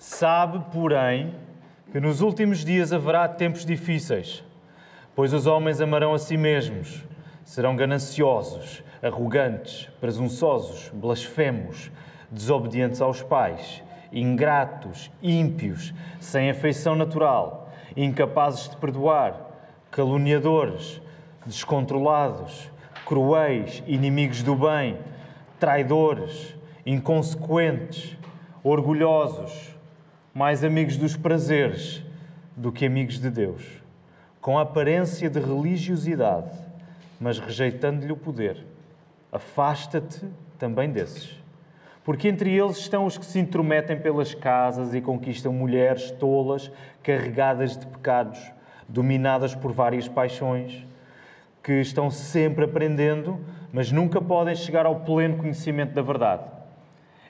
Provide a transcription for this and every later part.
Sabe, porém, que nos últimos dias haverá tempos difíceis, pois os homens amarão a si mesmos, serão gananciosos, arrogantes, presunçosos, blasfemos, desobedientes aos pais, ingratos, ímpios, sem afeição natural, incapazes de perdoar, caluniadores, descontrolados, cruéis, inimigos do bem, traidores, inconsequentes, orgulhosos, mais amigos dos prazeres do que amigos de Deus, com aparência de religiosidade, mas rejeitando-lhe o poder. Afasta-te também desses. Porque entre eles estão os que se intrometem pelas casas e conquistam mulheres tolas, carregadas de pecados, dominadas por várias paixões, que estão sempre aprendendo, mas nunca podem chegar ao pleno conhecimento da verdade.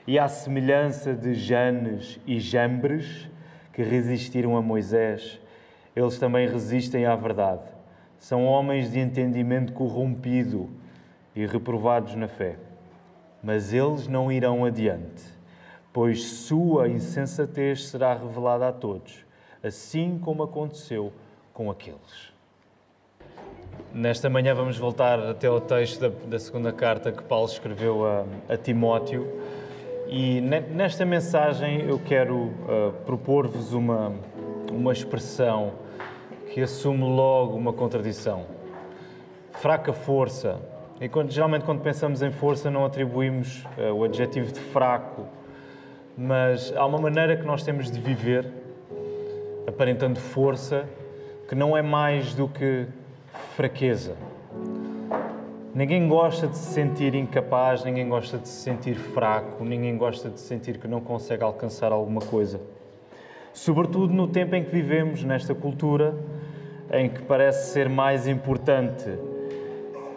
E à semelhança de Janes e Jambres, que resistiram a Moisés, eles também resistem à verdade. São homens de entendimento corrompido e reprovados na fé. Mas eles não irão adiante, pois sua insensatez será revelada a todos, assim como aconteceu com aqueles. Nesta manhã vamos voltar até ao texto da, da segunda carta que Paulo escreveu a, a Timóteo. E nesta mensagem eu quero uh, propor-vos uma, uma expressão que assume logo uma contradição. Fraca força. E quando, geralmente, quando pensamos em força, não atribuímos uh, o adjetivo de fraco, mas há uma maneira que nós temos de viver, aparentando força, que não é mais do que fraqueza. Ninguém gosta de se sentir incapaz, ninguém gosta de se sentir fraco, ninguém gosta de sentir que não consegue alcançar alguma coisa. Sobretudo no tempo em que vivemos, nesta cultura, em que parece ser mais importante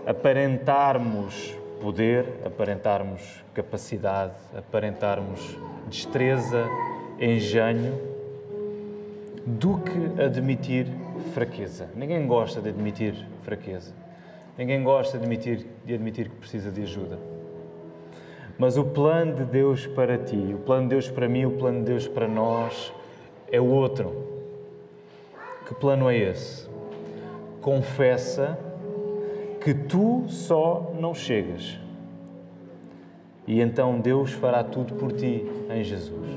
aparentarmos poder, aparentarmos capacidade, aparentarmos destreza, engenho, do que admitir fraqueza. Ninguém gosta de admitir fraqueza. Ninguém gosta de admitir, de admitir que precisa de ajuda. Mas o plano de Deus para ti, o plano de Deus para mim, o plano de Deus para nós é o outro. Que plano é esse? Confessa que tu só não chegas. E então Deus fará tudo por ti em Jesus.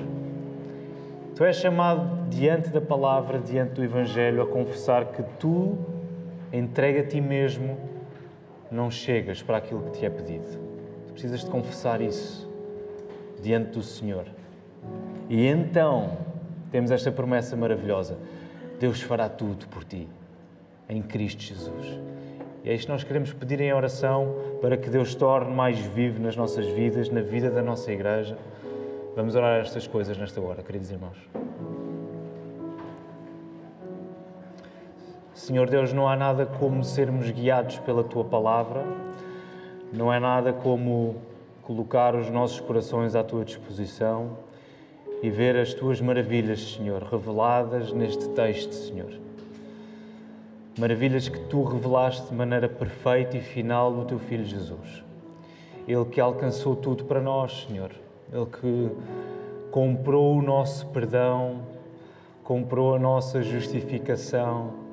Tu és chamado diante da palavra, diante do Evangelho, a confessar que tu, entrega a ti mesmo, não chegas para aquilo que te é pedido. Tu precisas de confessar isso diante do Senhor. E então temos esta promessa maravilhosa: Deus fará tudo por ti, em Cristo Jesus. E é isto que nós queremos pedir em oração para que Deus torne mais vivo nas nossas vidas, na vida da nossa igreja Vamos orar estas coisas nesta hora, queridos irmãos. Senhor Deus, não há nada como sermos guiados pela tua palavra, não é nada como colocar os nossos corações à tua disposição e ver as tuas maravilhas, Senhor, reveladas neste texto, Senhor. Maravilhas que tu revelaste de maneira perfeita e final no teu Filho Jesus. Ele que alcançou tudo para nós, Senhor ele que comprou o nosso perdão, comprou a nossa justificação.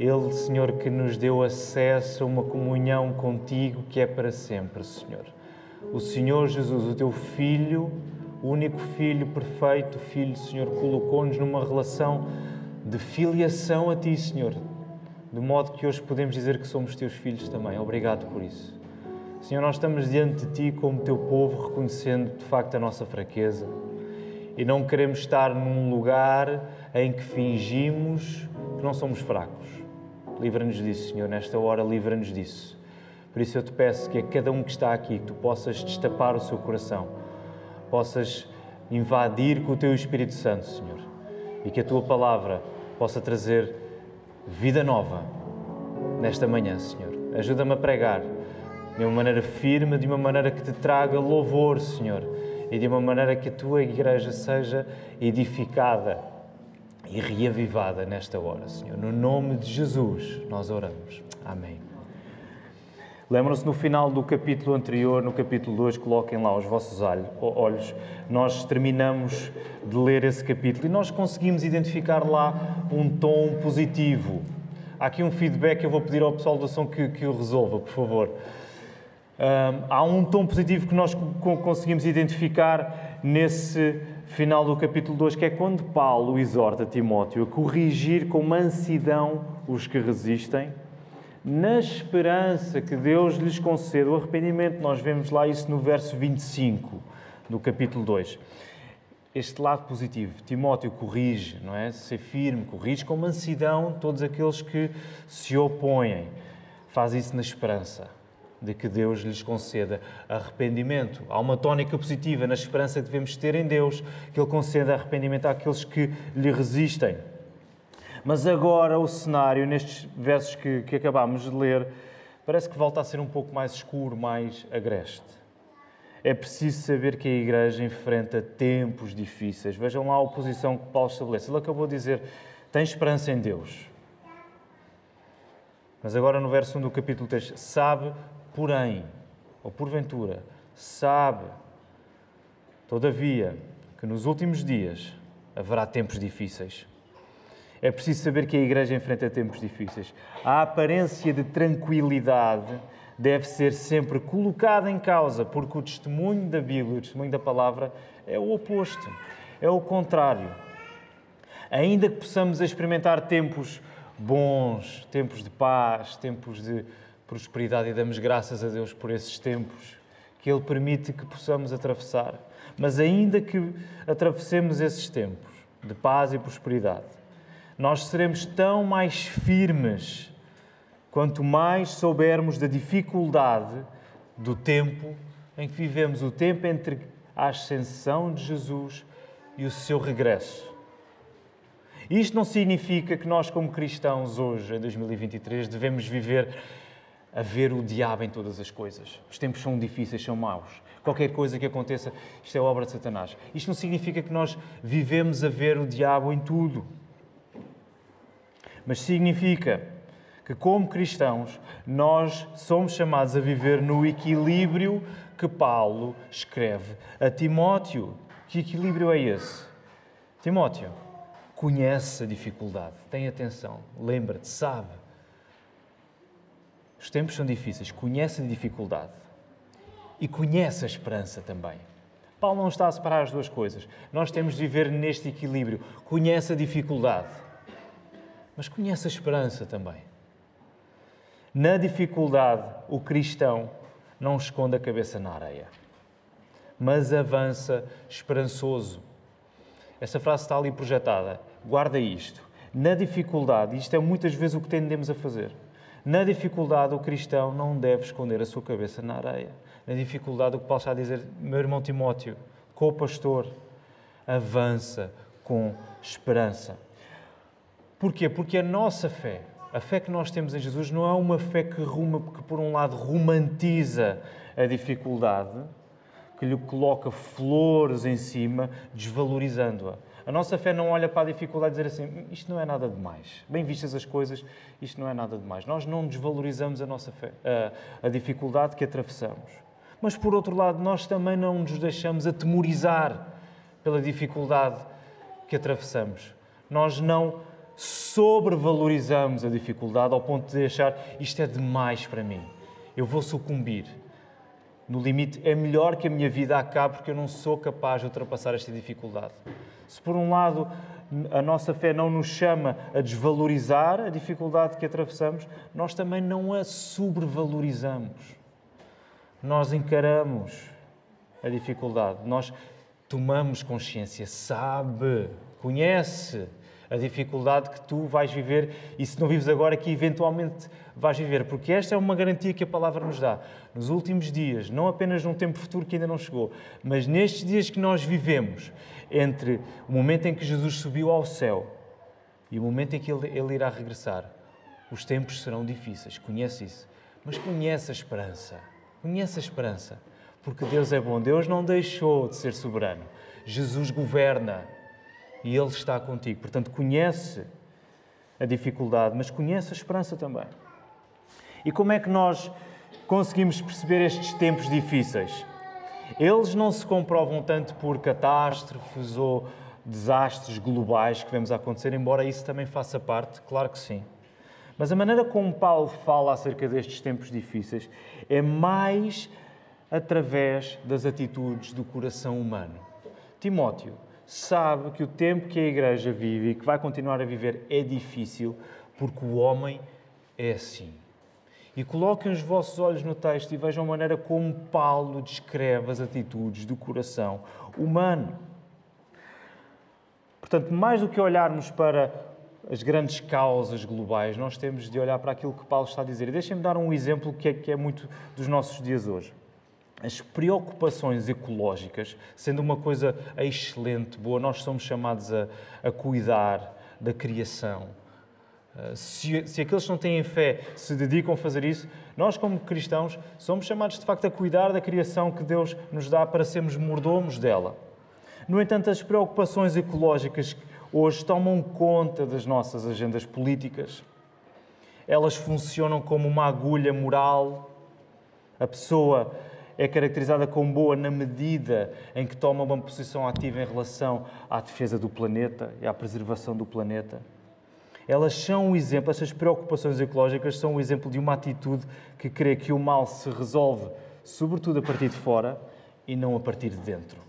Ele, Senhor, que nos deu acesso a uma comunhão contigo que é para sempre, Senhor. O Senhor Jesus, o teu Filho, o único Filho perfeito, Filho, Senhor, colocou-nos numa relação de filiação a Ti, Senhor, de modo que hoje podemos dizer que somos Teus filhos também. Obrigado por isso. Senhor, nós estamos diante de Ti como Teu povo, reconhecendo de facto a nossa fraqueza e não queremos estar num lugar em que fingimos que não somos fracos. Livra-nos disso, Senhor, nesta hora, livra-nos disso. Por isso eu te peço que a cada um que está aqui, que tu possas destapar o seu coração, possas invadir com o teu Espírito Santo, Senhor, e que a tua palavra possa trazer vida nova nesta manhã, Senhor. Ajuda-me a pregar de uma maneira firme, de uma maneira que te traga louvor, Senhor, e de uma maneira que a tua igreja seja edificada e reavivada nesta hora, Senhor. No nome de Jesus nós oramos. Amém. Lembram-se no final do capítulo anterior, no capítulo 2, coloquem lá os vossos olhos. Nós terminamos de ler esse capítulo e nós conseguimos identificar lá um tom positivo. Há aqui um feedback eu vou pedir ao pessoal da ação que, que o resolva, por favor. Um, há um tom positivo que nós conseguimos identificar nesse final do capítulo 2, que é quando Paulo exorta Timóteo a corrigir com mansidão os que resistem na esperança que Deus lhes conceda o arrependimento. Nós vemos lá isso no verso 25 do capítulo 2. Este lado positivo, Timóteo corrige, não é? Ser firme, corrige com mansidão todos aqueles que se opõem. Faz isso na esperança de que Deus lhes conceda arrependimento. Há uma tónica positiva na esperança que devemos ter em Deus, que Ele conceda arrependimento àqueles que lhe resistem. Mas agora o cenário, nestes versos que, que acabámos de ler, parece que volta a ser um pouco mais escuro, mais agreste. É preciso saber que a Igreja enfrenta tempos difíceis. Vejam lá a oposição que Paulo estabelece. Ele acabou de dizer: tem esperança em Deus. Mas agora no verso 1 do capítulo 3, sabe, porém, ou porventura, sabe, todavia, que nos últimos dias haverá tempos difíceis. É preciso saber que a Igreja enfrenta tempos difíceis. A aparência de tranquilidade deve ser sempre colocada em causa, porque o testemunho da Bíblia, o testemunho da palavra, é o oposto, é o contrário. Ainda que possamos experimentar tempos bons, tempos de paz, tempos de prosperidade e damos graças a Deus por esses tempos que Ele permite que possamos atravessar. Mas ainda que atravessemos esses tempos de paz e prosperidade, nós seremos tão mais firmes quanto mais soubermos da dificuldade do tempo em que vivemos o tempo entre a ascensão de Jesus e o seu regresso. Isto não significa que nós, como cristãos, hoje, em 2023, devemos viver a ver o diabo em todas as coisas. Os tempos são difíceis, são maus. Qualquer coisa que aconteça, isto é obra de Satanás. Isto não significa que nós vivemos a ver o diabo em tudo mas significa que, como cristãos, nós somos chamados a viver no equilíbrio que Paulo escreve a Timóteo. Que equilíbrio é esse? Timóteo, conhece a dificuldade, tem atenção, lembra-te, sabe. Os tempos são difíceis, conhece a dificuldade e conhece a esperança também. Paulo não está a separar as duas coisas. Nós temos de viver neste equilíbrio. Conhece a dificuldade mas conhece a esperança também. Na dificuldade, o cristão não esconde a cabeça na areia, mas avança esperançoso. Essa frase está ali projetada. Guarda isto. Na dificuldade, isto é muitas vezes o que tendemos a fazer. Na dificuldade, o cristão não deve esconder a sua cabeça na areia. Na dificuldade, o que Paulo está a dizer, meu irmão Timóteo, co-pastor, avança com esperança. Porquê? Porque a nossa fé, a fé que nós temos em Jesus, não é uma fé que, ruma, que por um lado, romantiza a dificuldade, que lhe coloca flores em cima, desvalorizando-a. A nossa fé não olha para a dificuldade e dizer assim, isto não é nada demais. Bem vistas as coisas, isto não é nada demais. Nós não desvalorizamos a nossa fé, a, a dificuldade que atravessamos. Mas, por outro lado, nós também não nos deixamos atemorizar pela dificuldade que atravessamos. Nós não sobrevalorizamos a dificuldade ao ponto de achar isto é demais para mim, eu vou sucumbir. No limite, é melhor que a minha vida acabe porque eu não sou capaz de ultrapassar esta dificuldade. Se por um lado a nossa fé não nos chama a desvalorizar a dificuldade que atravessamos, nós também não a sobrevalorizamos. Nós encaramos a dificuldade, nós tomamos consciência, sabe, conhece a dificuldade que tu vais viver e se não vives agora, que eventualmente vais viver. Porque esta é uma garantia que a palavra nos dá. Nos últimos dias, não apenas num tempo futuro que ainda não chegou, mas nestes dias que nós vivemos, entre o momento em que Jesus subiu ao céu e o momento em que ele, ele irá regressar, os tempos serão difíceis. Conhece isso. Mas conhece a esperança. Conhece a esperança. Porque Deus é bom. Deus não deixou de ser soberano. Jesus governa e Ele está contigo. Portanto, conhece a dificuldade, mas conhece a esperança também. E como é que nós conseguimos perceber estes tempos difíceis? Eles não se comprovam tanto por catástrofes ou desastres globais que vemos acontecer, embora isso também faça parte, claro que sim. Mas a maneira como Paulo fala acerca destes tempos difíceis é mais através das atitudes do coração humano. Timóteo sabe que o tempo que a igreja vive e que vai continuar a viver é difícil porque o homem é assim. E coloquem os vossos olhos no texto e vejam a maneira como Paulo descreve as atitudes do coração humano. Portanto, mais do que olharmos para as grandes causas globais, nós temos de olhar para aquilo que Paulo está a dizer. E deixem-me dar um exemplo que é, que é muito dos nossos dias hoje. As preocupações ecológicas, sendo uma coisa excelente, boa, nós somos chamados a, a cuidar da criação, eh, se, se aqueles que não têm fé se dedicam a fazer isso, nós, como cristãos, somos chamados de facto a cuidar da criação que Deus nos dá para sermos mordomos dela. No entanto, as preocupações ecológicas hoje tomam conta das nossas agendas políticas. Elas funcionam como uma agulha moral. A pessoa é caracterizada como boa na medida em que toma uma posição ativa em relação à defesa do planeta e à preservação do planeta elas são um exemplo, essas preocupações ecológicas são um exemplo de uma atitude que crê que o mal se resolve, sobretudo a partir de fora e não a partir de dentro.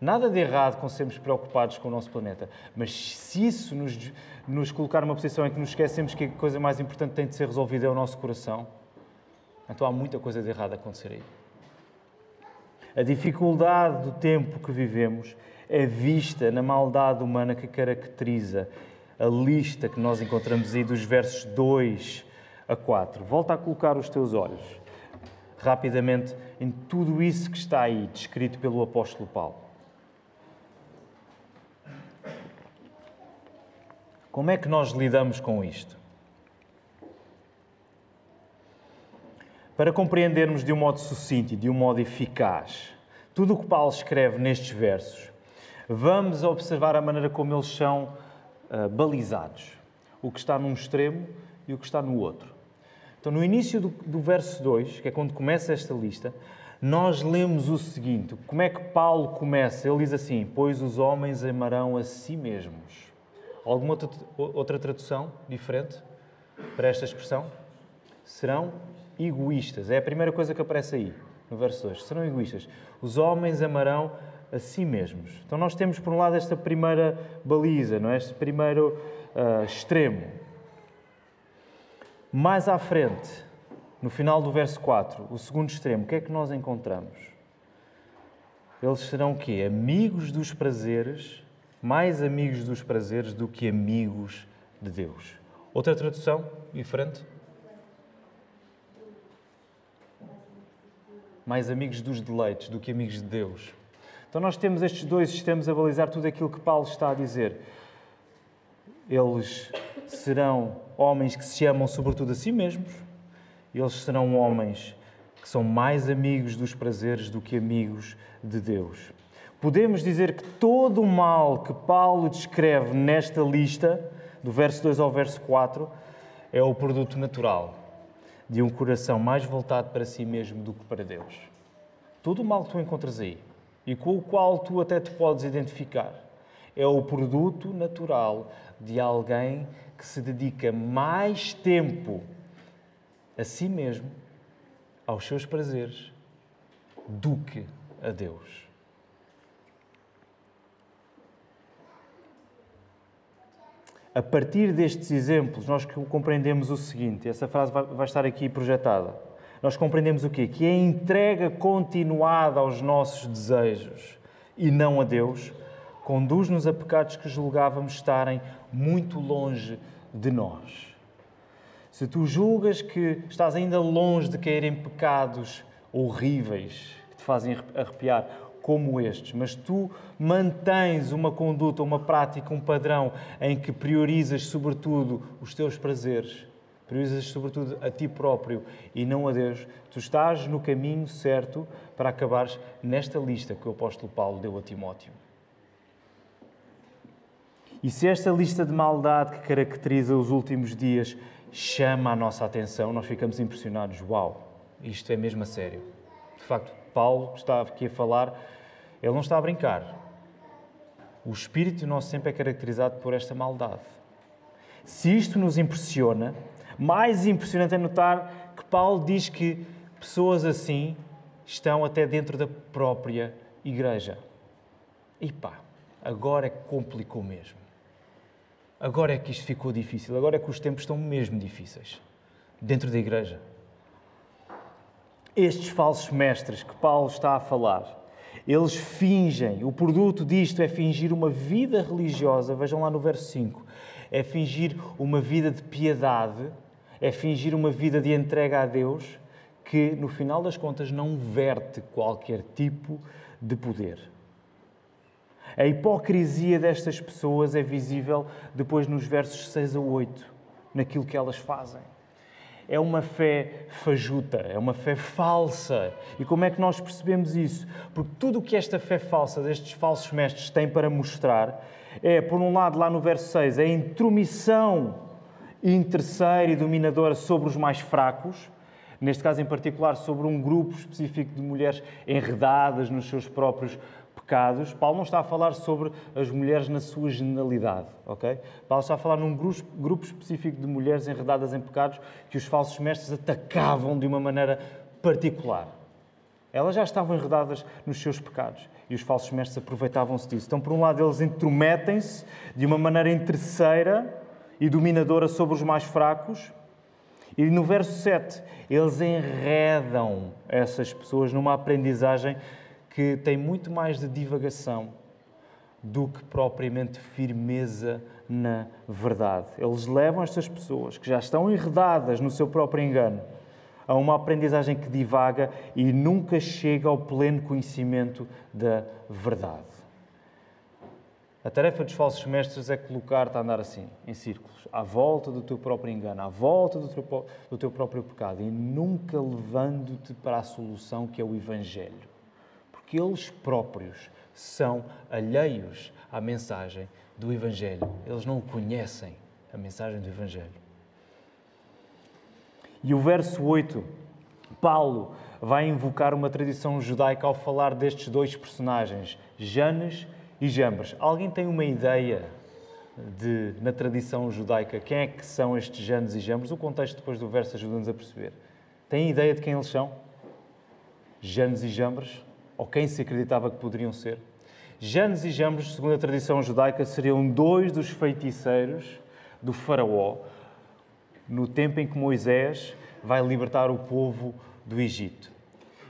Nada de errado com sermos preocupados com o nosso planeta, mas se isso nos, nos colocar numa posição em que nos esquecemos que a coisa mais importante tem de ser resolvida é o nosso coração, então há muita coisa de errado a acontecer aí. A dificuldade do tempo que vivemos é vista na maldade humana que caracteriza a lista que nós encontramos aí dos versos 2 a 4. Volta a colocar os teus olhos rapidamente em tudo isso que está aí descrito pelo apóstolo Paulo. Como é que nós lidamos com isto? Para compreendermos de um modo sucinto e de um modo eficaz tudo o que Paulo escreve nestes versos, vamos observar a maneira como eles são uh, balizados. O que está num extremo e o que está no outro. Então, no início do, do verso 2, que é quando começa esta lista, nós lemos o seguinte: como é que Paulo começa? Ele diz assim: Pois os homens amarão a si mesmos. Alguma outra, outra tradução diferente para esta expressão? Serão egoístas. É a primeira coisa que aparece aí, no verso 2. Serão egoístas. Os homens amarão a si mesmos. Então nós temos, por um lado, esta primeira baliza, não é? este primeiro uh, extremo. Mais à frente, no final do verso 4, o segundo extremo, o que é que nós encontramos? Eles serão o quê? Amigos dos prazeres, mais amigos dos prazeres do que amigos de Deus. Outra tradução diferente? Mais amigos dos deleites do que amigos de Deus. Então nós temos estes dois sistemas a balizar tudo aquilo que Paulo está a dizer. Eles serão homens que se amam sobretudo a si mesmos, eles serão homens que são mais amigos dos prazeres do que amigos de Deus. Podemos dizer que todo o mal que Paulo descreve nesta lista, do verso 2 ao verso 4, é o produto natural de um coração mais voltado para si mesmo do que para Deus. Todo o mal que tu encontras aí e com o qual tu até te podes identificar. É o produto natural de alguém que se dedica mais tempo a si mesmo, aos seus prazeres, do que a Deus. A partir destes exemplos, nós compreendemos o seguinte: essa frase vai estar aqui projetada nós compreendemos o quê? Que a entrega continuada aos nossos desejos e não a Deus conduz-nos a pecados que julgávamos estarem muito longe de nós. Se tu julgas que estás ainda longe de cair em pecados horríveis que te fazem arrepiar, como estes, mas tu mantens uma conduta, uma prática, um padrão em que priorizas sobretudo os teus prazeres, priorizas sobretudo a ti próprio e não a Deus, tu estás no caminho certo para acabares nesta lista que o apóstolo Paulo deu a Timóteo. E se esta lista de maldade que caracteriza os últimos dias chama a nossa atenção, nós ficamos impressionados. Uau! isto é mesmo a sério. De facto, Paulo está aqui a falar, ele não está a brincar. O espírito nosso sempre é caracterizado por esta maldade. Se isto nos impressiona, mais impressionante é notar que Paulo diz que pessoas assim estão até dentro da própria igreja. E pá, agora é que complicou mesmo. Agora é que isto ficou difícil. Agora é que os tempos estão mesmo difíceis. Dentro da igreja. Estes falsos mestres que Paulo está a falar, eles fingem, o produto disto é fingir uma vida religiosa, vejam lá no verso 5, é fingir uma vida de piedade, é fingir uma vida de entrega a Deus, que no final das contas não verte qualquer tipo de poder. A hipocrisia destas pessoas é visível depois nos versos 6 a 8, naquilo que elas fazem. É uma fé fajuta, é uma fé falsa. E como é que nós percebemos isso? Porque tudo o que esta fé falsa destes falsos mestres tem para mostrar é, por um lado, lá no verso 6, a intromissão interesseira e dominadora sobre os mais fracos, neste caso em particular sobre um grupo específico de mulheres enredadas nos seus próprios Paulo não está a falar sobre as mulheres na sua generalidade, ok? Paulo está a falar num grupo específico de mulheres enredadas em pecados que os falsos mestres atacavam de uma maneira particular. Elas já estavam enredadas nos seus pecados e os falsos mestres aproveitavam-se disso. Então, por um lado, eles intrometem-se de uma maneira interesseira e dominadora sobre os mais fracos. E no verso 7, eles enredam essas pessoas numa aprendizagem que tem muito mais de divagação do que propriamente firmeza na verdade. Eles levam estas pessoas que já estão enredadas no seu próprio engano a uma aprendizagem que divaga e nunca chega ao pleno conhecimento da verdade. A tarefa dos falsos mestres é colocar-te a andar assim, em círculos, à volta do teu próprio engano, à volta do teu, do teu próprio pecado e nunca levando-te para a solução que é o Evangelho que eles próprios são alheios à mensagem do Evangelho. Eles não conhecem a mensagem do Evangelho. E o verso 8, Paulo vai invocar uma tradição judaica ao falar destes dois personagens, Janes e Jambres. Alguém tem uma ideia de, na tradição judaica, quem é que são estes Janes e Jambres? O contexto depois do verso ajuda-nos a perceber. Tem ideia de quem eles são? Janes e Jambres? Ou quem se acreditava que poderiam ser. Janes e Jambres, segundo a tradição judaica, seriam dois dos feiticeiros do faraó no tempo em que Moisés vai libertar o povo do Egito.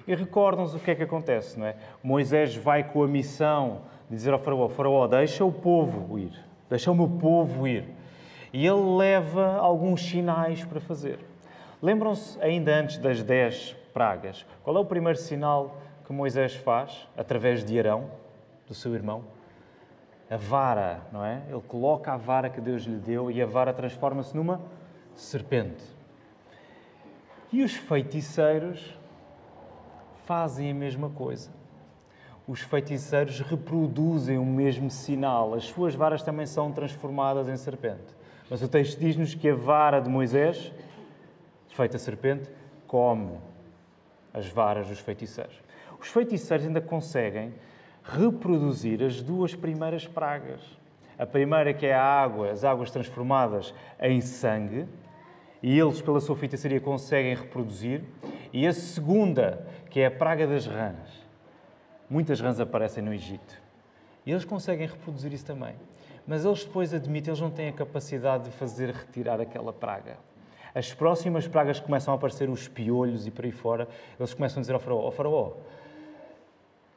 E recordam-nos o que é que acontece, não é? Moisés vai com a missão de dizer ao faraó, faraó, deixa o povo ir, deixa o meu povo ir. E ele leva alguns sinais para fazer. Lembram-se, ainda antes das dez pragas, qual é o primeiro sinal que Moisés faz através de Arão, do seu irmão? A vara, não é? Ele coloca a vara que Deus lhe deu e a vara transforma-se numa serpente. E os feiticeiros fazem a mesma coisa. Os feiticeiros reproduzem o mesmo sinal. As suas varas também são transformadas em serpente. Mas o texto diz-nos que a vara de Moisés, feita serpente, come as varas dos feiticeiros. Os feiticeiros ainda conseguem reproduzir as duas primeiras pragas. A primeira que é a água, as águas transformadas em sangue, e eles, pela sua feitiçaria, conseguem reproduzir. E a segunda, que é a praga das rãs. Muitas rãs aparecem no Egito. E eles conseguem reproduzir isso também. Mas eles depois admitem, eles não têm a capacidade de fazer retirar aquela praga. As próximas pragas começam a aparecer, os piolhos e por aí fora, eles começam a dizer ao faraó, oh, faraó,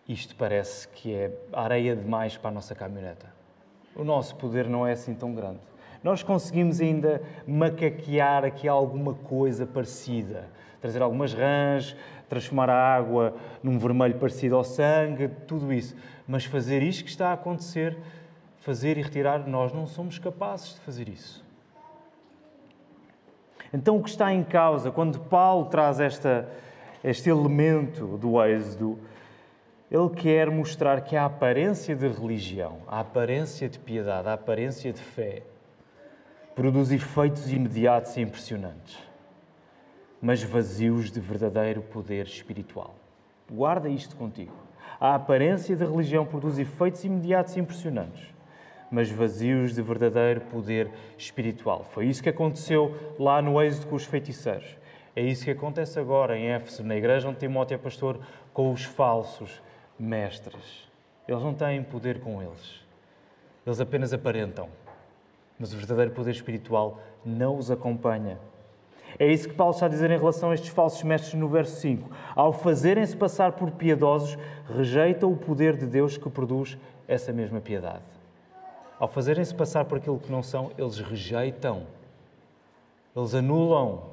isto parece que é areia demais para a nossa caminhoneta. O nosso poder não é assim tão grande. Nós conseguimos ainda macaquear aqui alguma coisa parecida, trazer algumas rãs, transformar a água num vermelho parecido ao sangue, tudo isso. Mas fazer isto que está a acontecer, fazer e retirar, nós não somos capazes de fazer isso. Então, o que está em causa, quando Paulo traz esta, este elemento do êxodo, ele quer mostrar que a aparência de religião, a aparência de piedade, a aparência de fé, produz efeitos imediatos e impressionantes. mas vazios de verdadeiro poder espiritual. Guarda isto contigo. A aparência da religião produz efeitos imediatos e impressionantes, mas vazios de verdadeiro poder espiritual. Foi isso que aconteceu lá no êxodo com os feiticeiros. É isso que acontece agora em Éfeso, na igreja onde Timóteo é pastor, com os falsos mestres. Eles não têm poder com eles. Eles apenas aparentam. Mas o verdadeiro poder espiritual não os acompanha. É isso que Paulo está a dizer em relação a estes falsos mestres no verso 5. Ao fazerem-se passar por piedosos, rejeitam o poder de Deus que produz essa mesma piedade. Ao fazerem-se passar por aquilo que não são, eles rejeitam, eles anulam,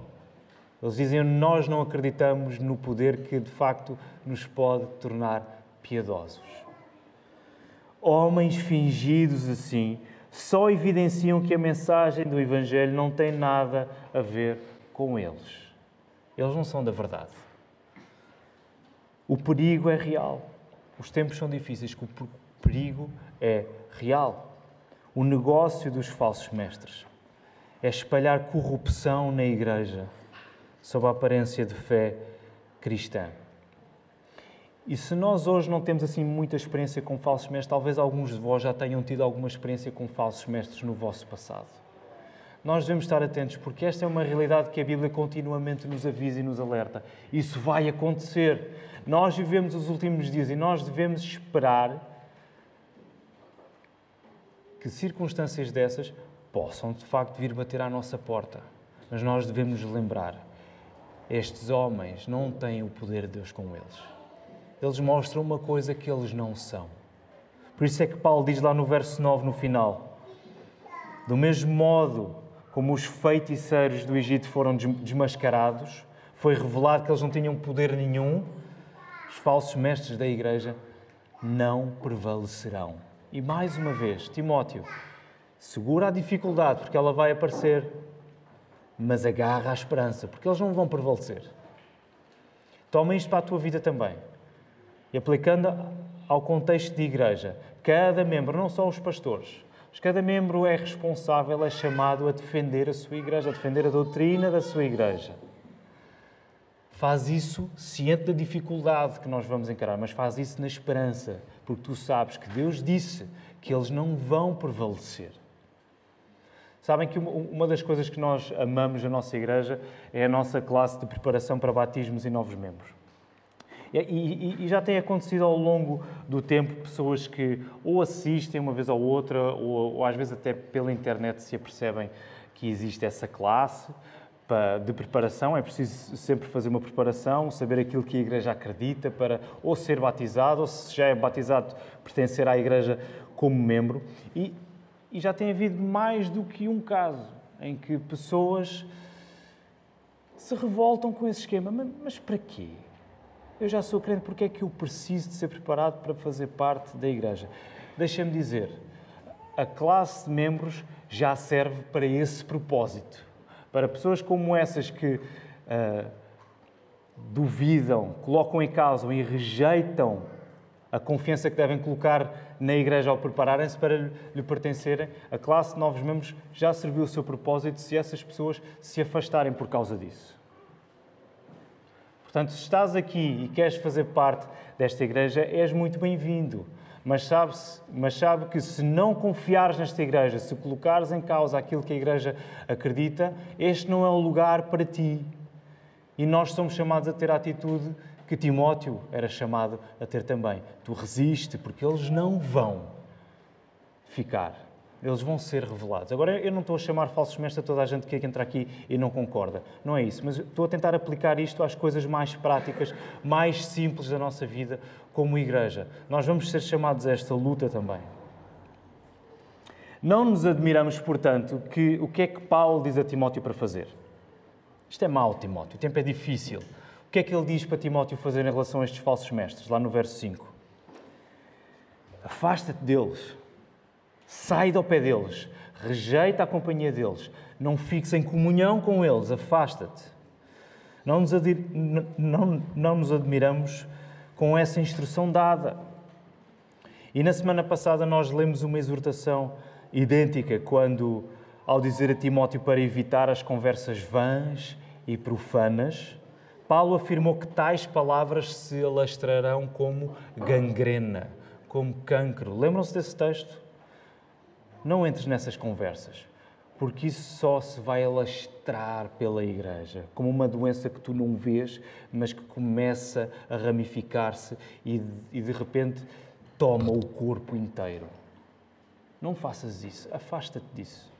eles dizem: Nós não acreditamos no poder que de facto nos pode tornar piedosos. Homens fingidos assim só evidenciam que a mensagem do Evangelho não tem nada a ver com eles. Eles não são da verdade. O perigo é real. Os tempos são difíceis, o perigo é real. O negócio dos falsos mestres é espalhar corrupção na igreja sob a aparência de fé cristã. E se nós hoje não temos assim muita experiência com falsos mestres, talvez alguns de vós já tenham tido alguma experiência com falsos mestres no vosso passado. Nós devemos estar atentos porque esta é uma realidade que a Bíblia continuamente nos avisa e nos alerta. Isso vai acontecer. Nós vivemos os últimos dias e nós devemos esperar que circunstâncias dessas possam de facto vir bater à nossa porta. Mas nós devemos lembrar estes homens não têm o poder de Deus com eles. Eles mostram uma coisa que eles não são. Por isso é que Paulo diz lá no verso 9, no final: Do mesmo modo como os feiticeiros do Egito foram desmascarados, foi revelado que eles não tinham poder nenhum, os falsos mestres da igreja não prevalecerão. E mais uma vez, Timóteo, segura a dificuldade, porque ela vai aparecer mas agarra a esperança, porque eles não vão prevalecer. Toma isto para a tua vida também. E aplicando ao contexto de igreja, cada membro, não só os pastores, mas cada membro é responsável, é chamado a defender a sua igreja, a defender a doutrina da sua igreja. Faz isso ciente da dificuldade que nós vamos encarar, mas faz isso na esperança, porque tu sabes que Deus disse que eles não vão prevalecer. Sabem que uma das coisas que nós amamos na nossa igreja é a nossa classe de preparação para batismos e novos membros. E, e, e, já tem acontecido ao longo do tempo pessoas que ou assistem uma vez ou outra, ou, ou às vezes até pela internet se apercebem que existe essa classe de preparação. É preciso sempre fazer uma preparação, saber aquilo que a igreja acredita para ou ser batizado, ou se já é batizado, pertencer à igreja como membro. E e já tem havido mais do que um caso em que pessoas se revoltam com esse esquema. Mas, mas para quê? Eu já sou crente, porque é que eu preciso de ser preparado para fazer parte da igreja? Deixa-me dizer, a classe de membros já serve para esse propósito. Para pessoas como essas que uh, duvidam, colocam em causa e rejeitam a confiança que devem colocar na Igreja ao prepararem-se para lhe pertencerem, a classe de novos membros já serviu o seu propósito se essas pessoas se afastarem por causa disso. Portanto, se estás aqui e queres fazer parte desta Igreja, és muito bem-vindo. Mas, sabe mas sabe que se não confiares nesta Igreja, se colocares em causa aquilo que a Igreja acredita, este não é o lugar para ti. E nós somos chamados a ter a atitude que Timóteo era chamado a ter também. Tu resiste, porque eles não vão ficar. Eles vão ser revelados. Agora, eu não estou a chamar falsos mestres a toda a gente que entra aqui e não concorda. Não é isso. Mas estou a tentar aplicar isto às coisas mais práticas, mais simples da nossa vida como igreja. Nós vamos ser chamados a esta luta também. Não nos admiramos, portanto, que o que é que Paulo diz a Timóteo para fazer. Isto é mau, Timóteo. O tempo é difícil. O que é que ele diz para Timóteo fazer em relação a estes falsos mestres, lá no verso 5? Afasta-te deles, sai do pé deles, rejeita a companhia deles, não fiques em comunhão com eles, afasta-te. Não nos, não, não nos admiramos com essa instrução dada. E na semana passada nós lemos uma exortação idêntica quando, ao dizer a Timóteo para evitar as conversas vãs e profanas, Paulo afirmou que tais palavras se alastrarão como gangrena, como cancro. Lembram-se desse texto? Não entres nessas conversas, porque isso só se vai alastrar pela igreja, como uma doença que tu não vês, mas que começa a ramificar-se e, e de repente toma o corpo inteiro. Não faças isso, afasta-te disso.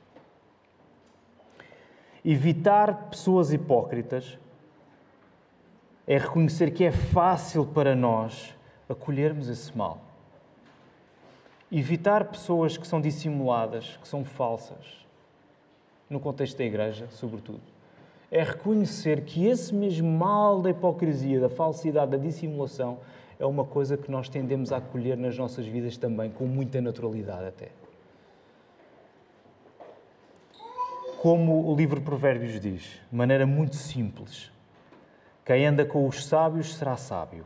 Evitar pessoas hipócritas é reconhecer que é fácil para nós acolhermos esse mal. Evitar pessoas que são dissimuladas, que são falsas, no contexto da igreja, sobretudo, é reconhecer que esse mesmo mal da hipocrisia, da falsidade, da dissimulação, é uma coisa que nós tendemos a acolher nas nossas vidas também, com muita naturalidade até. Como o livro Provérbios diz, de maneira muito simples: quem anda com os sábios será sábio,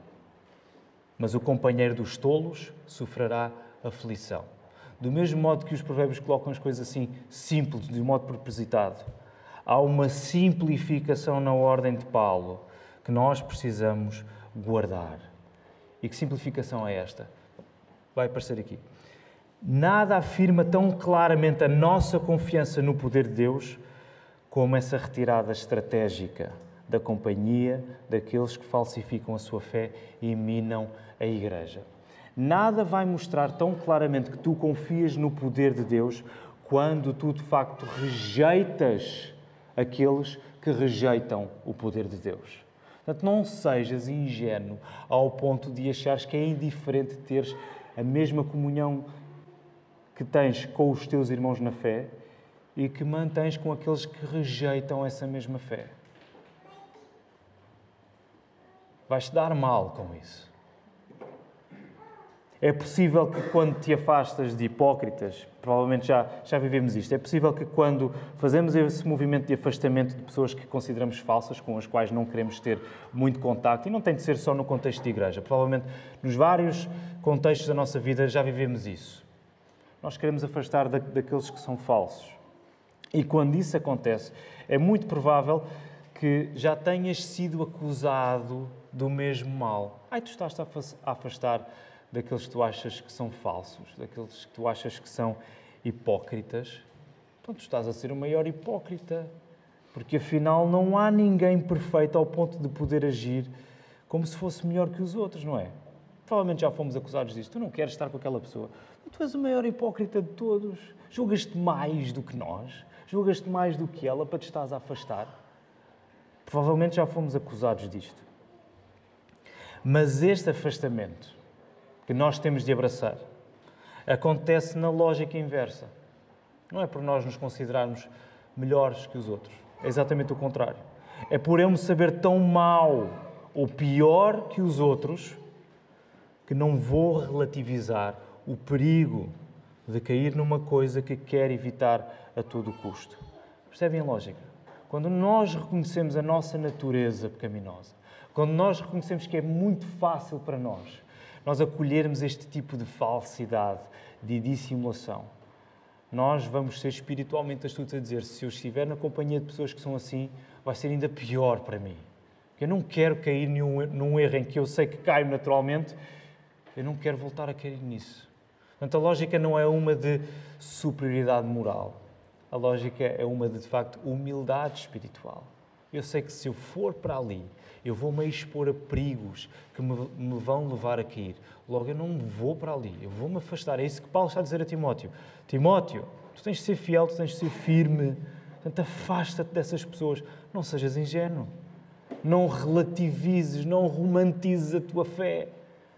mas o companheiro dos tolos sofrerá aflição. Do mesmo modo que os provérbios colocam as coisas assim simples, de modo propositado, há uma simplificação na ordem de Paulo que nós precisamos guardar. E que simplificação é esta? Vai aparecer aqui. Nada afirma tão claramente a nossa confiança no poder de Deus como essa retirada estratégica da companhia daqueles que falsificam a sua fé e minam a Igreja. Nada vai mostrar tão claramente que tu confias no poder de Deus quando tu de facto rejeitas aqueles que rejeitam o poder de Deus. Portanto, não sejas ingênuo ao ponto de achares que é indiferente teres a mesma comunhão que tens com os teus irmãos na fé e que mantens com aqueles que rejeitam essa mesma fé. Vais-te dar mal com isso. É possível que quando te afastas de hipócritas, provavelmente já, já vivemos isto, é possível que quando fazemos esse movimento de afastamento de pessoas que consideramos falsas, com as quais não queremos ter muito contacto, e não tem de ser só no contexto de igreja, provavelmente nos vários contextos da nossa vida já vivemos isso. Nós queremos afastar da, daqueles que são falsos. E quando isso acontece, é muito provável que já tenhas sido acusado do mesmo mal. Ai, tu estás a afastar daqueles que tu achas que são falsos, daqueles que tu achas que são hipócritas, então tu estás a ser o maior hipócrita. Porque afinal não há ninguém perfeito ao ponto de poder agir como se fosse melhor que os outros, não é? Provavelmente já fomos acusados disso. Tu não queres estar com aquela pessoa. Tu és o maior hipócrita de todos. Julgas-te mais do que nós. Julgas-te mais do que ela para te estás a afastar. Provavelmente já fomos acusados disto. Mas este afastamento que nós temos de abraçar acontece na lógica inversa. Não é por nós nos considerarmos melhores que os outros. É exatamente o contrário. É por eu me saber tão mau ou pior que os outros que não vou relativizar o perigo de cair numa coisa que quer evitar a todo custo. Percebem a lógica? Quando nós reconhecemos a nossa natureza pecaminosa, quando nós reconhecemos que é muito fácil para nós nós acolhermos este tipo de falsidade, de dissimulação, nós vamos ser espiritualmente astutos a dizer: se eu estiver na companhia de pessoas que são assim, vai ser ainda pior para mim. Eu não quero cair num, num erro em que eu sei que caio naturalmente, eu não quero voltar a cair nisso. Portanto, a lógica não é uma de superioridade moral. A lógica é uma de, de facto, humildade espiritual. Eu sei que se eu for para ali, eu vou-me expor a perigos que me, me, vão levar a cair. Logo, eu não vou para ali, eu vou-me afastar. É isso que Paulo está a dizer a Timóteo. Timóteo, tu tens de ser fiel, tu tens de ser firme. Portanto, afasta-te dessas pessoas. Não sejas ingênuo. Não relativizes, não romantizes a tua fé.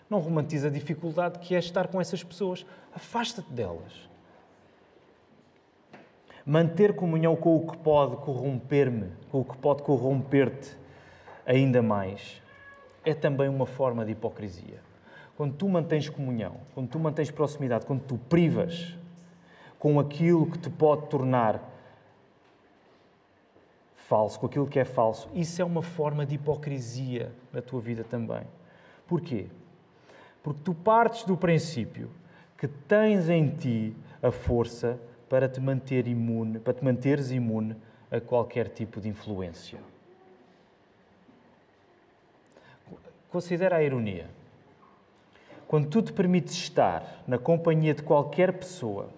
Não romantizes a dificuldade que é estar com essas pessoas. Afasta-te delas. Manter comunhão com o que pode corromper-me, com o que pode corromper-te, ainda mais, é também uma forma de hipocrisia. Quando tu mantens comunhão, quando tu mantens proximidade, quando tu privas com aquilo que te pode tornar falso, com aquilo que é falso, isso é uma forma de hipocrisia na tua vida também. Porquê? Porque tu partes do princípio que tens em ti a força para te manter imune, para te manteres imune a qualquer tipo de influência. Considera a ironia. Quando tu te permites estar na companhia de qualquer pessoa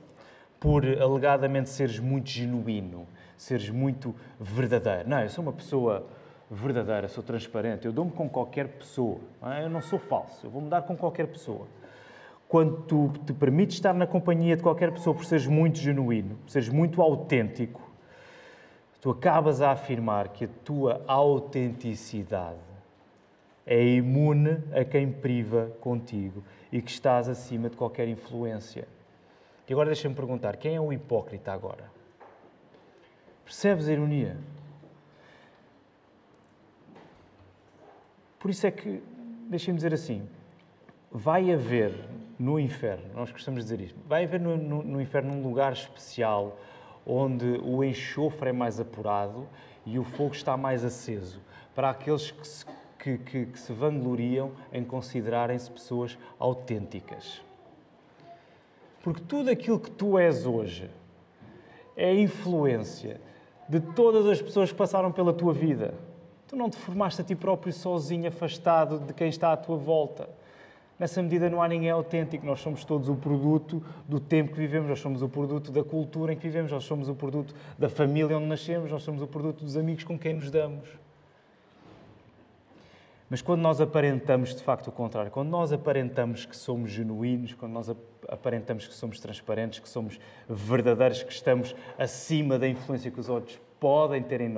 por alegadamente seres muito genuíno, seres muito verdadeiro. Não, eu sou uma pessoa verdadeira, sou transparente, eu dou-me com qualquer pessoa. É? Eu não sou falso, eu vou me dar com qualquer pessoa. Quando tu te permites estar na companhia de qualquer pessoa por seres muito genuíno, por seres muito autêntico, tu acabas a afirmar que a tua autenticidade é imune a quem priva contigo e que estás acima de qualquer influência. E agora deixa-me perguntar: quem é o hipócrita agora? Percebes a ironia? Por isso é que, deixem-me dizer assim, vai haver no inferno, nós gostamos de dizer isto, vai haver no, no, no inferno um lugar especial onde o enxofre é mais apurado e o fogo está mais aceso, para aqueles que se, que, que, que se vangloriam em considerarem-se pessoas autênticas. Porque tudo aquilo que tu és hoje é influência de todas as pessoas que passaram pela tua vida. Tu não te formaste a ti próprio sozinho, afastado de quem está à tua volta. Nessa medida não há ninguém autêntico, nós somos todos o produto do tempo que vivemos, nós somos o produto da cultura em que vivemos, nós somos o produto da família onde nascemos, nós somos o produto dos amigos com quem nos damos. Mas quando nós aparentamos de facto o contrário, quando nós aparentamos que somos genuínos, quando nós aparentamos que somos transparentes, que somos verdadeiros, que estamos acima da influência que os outros podem ter em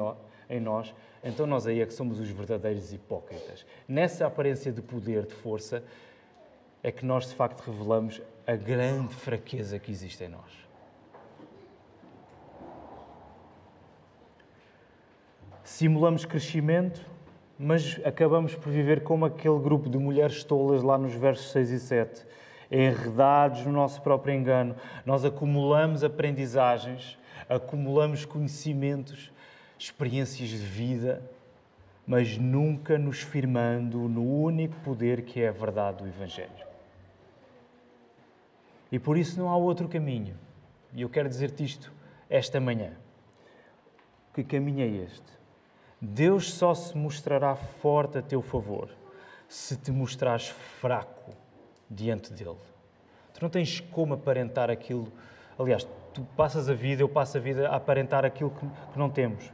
nós, então nós aí é que somos os verdadeiros hipócritas. Nessa aparência de poder, de força, é que nós de facto revelamos a grande fraqueza que existe em nós. Simulamos crescimento, mas acabamos por viver como aquele grupo de mulheres tolas lá nos versos 6 e 7, enredados no nosso próprio engano. Nós acumulamos aprendizagens, acumulamos conhecimentos, experiências de vida, mas nunca nos firmando no único poder que é a verdade do Evangelho. E por isso não há outro caminho. E eu quero dizer-te isto esta manhã. Que caminho é este? Deus só se mostrará forte a teu favor se te mostrares fraco diante dele. Tu não tens como aparentar aquilo. Aliás, tu passas a vida, eu passo a vida a aparentar aquilo que, não temos.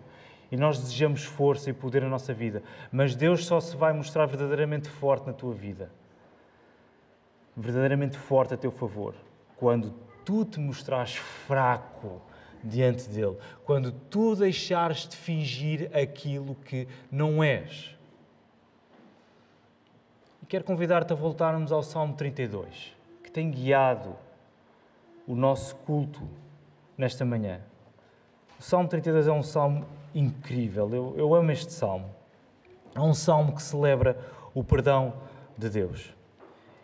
E nós desejamos força e poder na nossa vida. Mas Deus só se vai mostrar verdadeiramente forte na tua vida. Verdadeiramente forte a teu favor. Quando tu te mostrares fraco diante dele, quando tu deixares de fingir aquilo que não és. E quero convidar-te a voltarmos ao Salmo 32, que tem guiado o nosso culto nesta manhã. O Salmo 32 é um salmo incrível, eu, eu amo este salmo. É um salmo que celebra o perdão de Deus.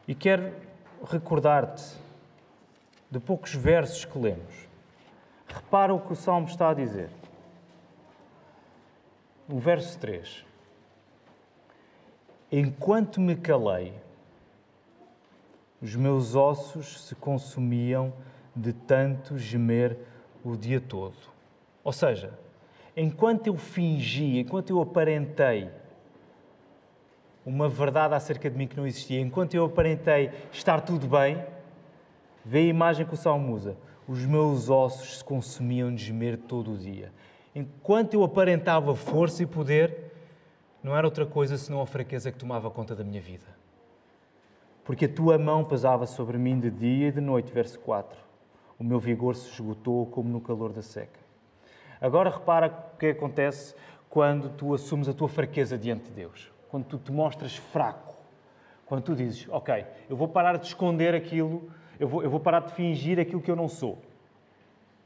E quero recordar-te de poucos versos que lemos. Repara o que o Salmo está a dizer. O verso 3. Enquanto me calei, os meus ossos se consumiam de tanto gemer o dia todo. Ou seja, enquanto eu fingi, enquanto eu aparentei uma verdade acerca de mim que não existia, enquanto eu aparentei estar tudo bem, vê a imagem que o Salmo usa os meus ossos se consumiam de gemer todo o dia. Enquanto eu aparentava força e poder, não era outra coisa senão a fraqueza que tomava conta da minha vida. Porque a tua mão pesava sobre mim de dia e de noite, verso 4. O meu vigor se esgotou como no calor da seca. Agora repara o que acontece quando tu assumes a tua fraqueza diante de Deus. Quando tu te mostras fraco. Quando tu dizes, ok, eu vou parar de esconder aquilo eu vou, eu vou parar de fingir aquilo que eu não sou.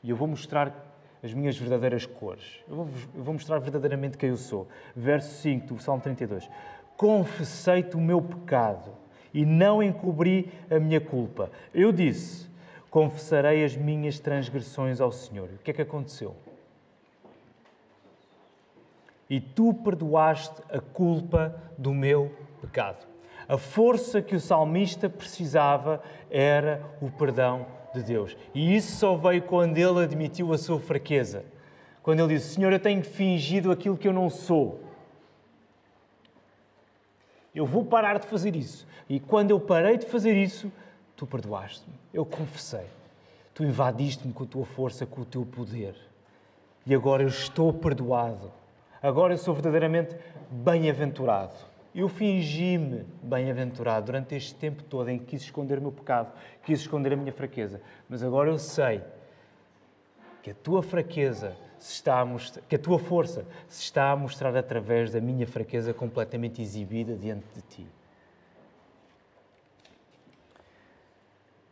E eu vou mostrar as minhas verdadeiras cores. Eu vou, eu vou mostrar verdadeiramente quem eu sou. Verso 5 do Salmo 32. Confessei-te o meu pecado e não encobri a minha culpa. Eu disse: Confessarei as minhas transgressões ao Senhor. O que é que aconteceu? E tu perdoaste a culpa do meu pecado. A força que o salmista precisava era o perdão de Deus. E isso só veio quando ele admitiu a sua fraqueza. Quando ele disse: Senhor, eu tenho fingido aquilo que eu não sou. Eu vou parar de fazer isso. E quando eu parei de fazer isso, tu perdoaste-me. Eu confessei. Tu invadiste-me com a tua força, com o teu poder. E agora eu estou perdoado. Agora eu sou verdadeiramente bem-aventurado. Eu fingi-me bem-aventurado durante este tempo todo em que quis esconder o meu pecado, quis esconder a minha fraqueza. Mas agora eu sei que a tua fraqueza se está a mostrar, que a tua força se está a mostrar através da minha fraqueza completamente exibida diante de ti.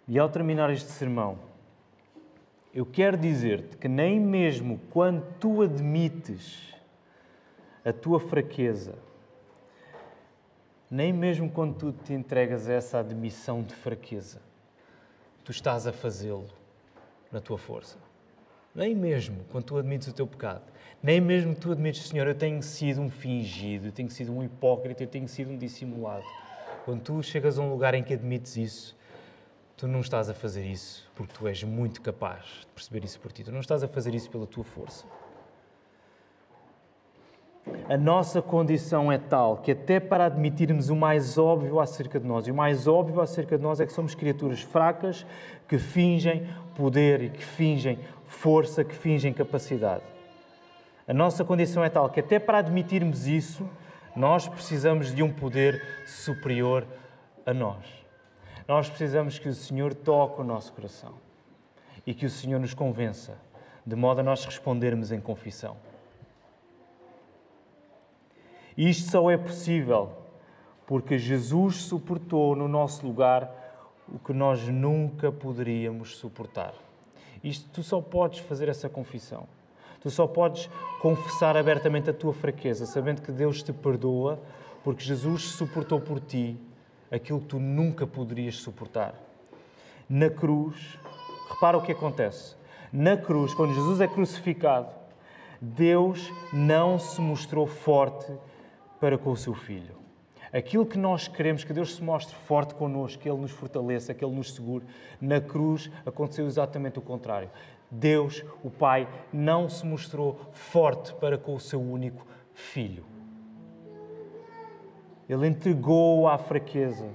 E ao terminar este sermão, eu quero dizer-te que nem mesmo quando tu admites a tua fraqueza, nem mesmo quando tu te entregas a essa admissão de fraqueza, tu estás a fazê-lo na tua força. Nem mesmo quando tu admites o teu pecado. Nem mesmo tu admites, Senhor, eu tenho sido um fingido, eu tenho sido um hipócrita, eu tenho sido um dissimulado. Quando tu chegas a um lugar em que admites isso, tu não estás a fazer isso porque tu és muito capaz de perceber isso por ti. Tu não estás a fazer isso pela tua força. A nossa condição é tal que, até para admitirmos o mais óbvio acerca de nós, e o mais óbvio acerca de nós é que somos criaturas fracas que fingem poder e que fingem força, que fingem capacidade. A nossa condição é tal que, até para admitirmos isso, nós precisamos de um poder superior a nós. Nós precisamos que o Senhor toque o nosso coração e que o Senhor nos convença, de modo a nós respondermos em confissão. Isto só é possível porque Jesus suportou no nosso lugar o que nós nunca poderíamos suportar. Isto tu só podes fazer essa confissão. Tu só podes confessar abertamente a tua fraqueza, sabendo que Deus te perdoa, porque Jesus suportou por ti aquilo que tu nunca poderias suportar. Na cruz, repara o que acontece. Na cruz, quando Jesus é crucificado, Deus não se mostrou forte para com o seu filho. Aquilo que nós queremos que Deus se mostre forte connosco, que Ele nos fortaleça, que Ele nos segure, na cruz aconteceu exatamente o contrário. Deus, o Pai, não se mostrou forte para com o seu único filho. Ele entregou à fraqueza,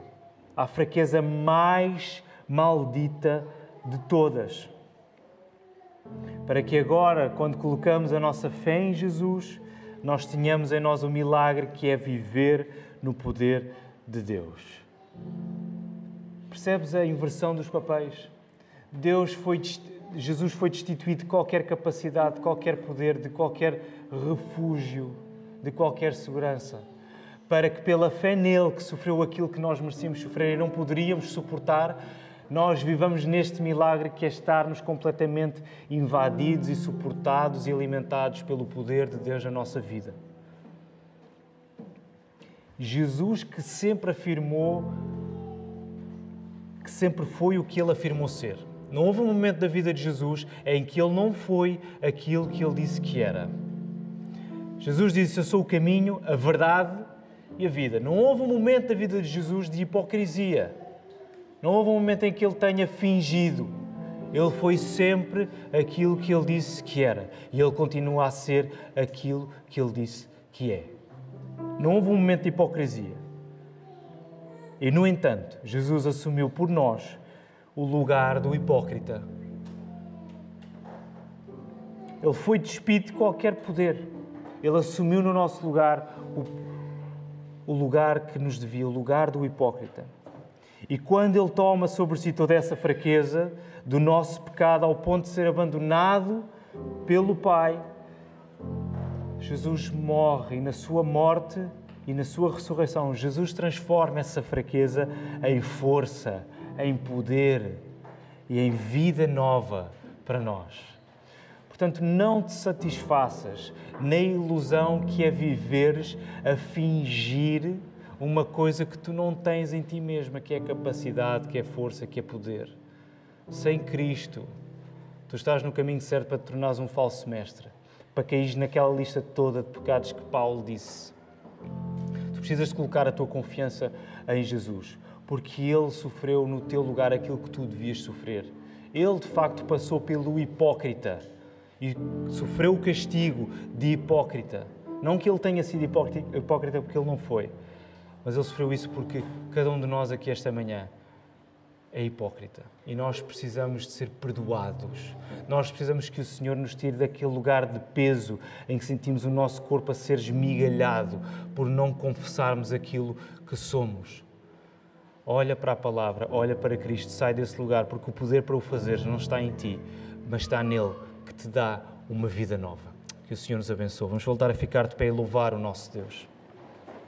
à fraqueza mais maldita de todas. Para que agora, quando colocamos a nossa fé em Jesus, nós tenhamos em nós o milagre que é viver no poder de Deus. Percebes a inversão dos papéis? Deus foi, Jesus foi destituído de qualquer capacidade, de qualquer poder, de qualquer refúgio, de qualquer segurança, para que pela fé nele, que sofreu aquilo que nós merecíamos sofrer e não poderíamos suportar, nós vivamos neste milagre que é estarmos completamente invadidos e suportados e alimentados pelo poder de Deus na nossa vida. Jesus que sempre afirmou que sempre foi o que ele afirmou ser. Não houve um momento da vida de Jesus em que ele não foi aquilo que ele disse que era. Jesus disse: Eu sou o caminho, a verdade e a vida. Não houve um momento da vida de Jesus de hipocrisia. Não houve um momento em que ele tenha fingido. Ele foi sempre aquilo que ele disse que era. E ele continua a ser aquilo que ele disse que é. Não houve um momento de hipocrisia. E, no entanto, Jesus assumiu por nós o lugar do hipócrita. Ele foi despido de qualquer poder. Ele assumiu no nosso lugar o, o lugar que nos devia, o lugar do hipócrita. E quando Ele toma sobre si toda essa fraqueza do nosso pecado ao ponto de ser abandonado pelo Pai, Jesus morre e na sua morte e na sua ressurreição, Jesus transforma essa fraqueza em força, em poder e em vida nova para nós. Portanto, não te satisfaças na ilusão que é viveres a fingir uma coisa que tu não tens em ti mesma, que é capacidade, que é força, que é poder. Sem Cristo, tu estás no caminho certo para te tornares um falso mestre, para cair naquela lista toda de pecados que Paulo disse. Tu precisas de colocar a tua confiança em Jesus, porque Ele sofreu no teu lugar aquilo que tu devias sofrer. Ele, de facto, passou pelo hipócrita e sofreu o castigo de hipócrita. Não que ele tenha sido hipócrita, porque ele não foi mas ele sofreu isso porque cada um de nós aqui esta manhã é hipócrita e nós precisamos de ser perdoados. Nós precisamos que o Senhor nos tire daquele lugar de peso em que sentimos o nosso corpo a ser esmigalhado por não confessarmos aquilo que somos. Olha para a palavra, olha para Cristo, sai desse lugar, porque o poder para o fazer não está em ti, mas está nele que te dá uma vida nova. Que o Senhor nos abençoe. Vamos voltar a ficar de pé e louvar o nosso Deus.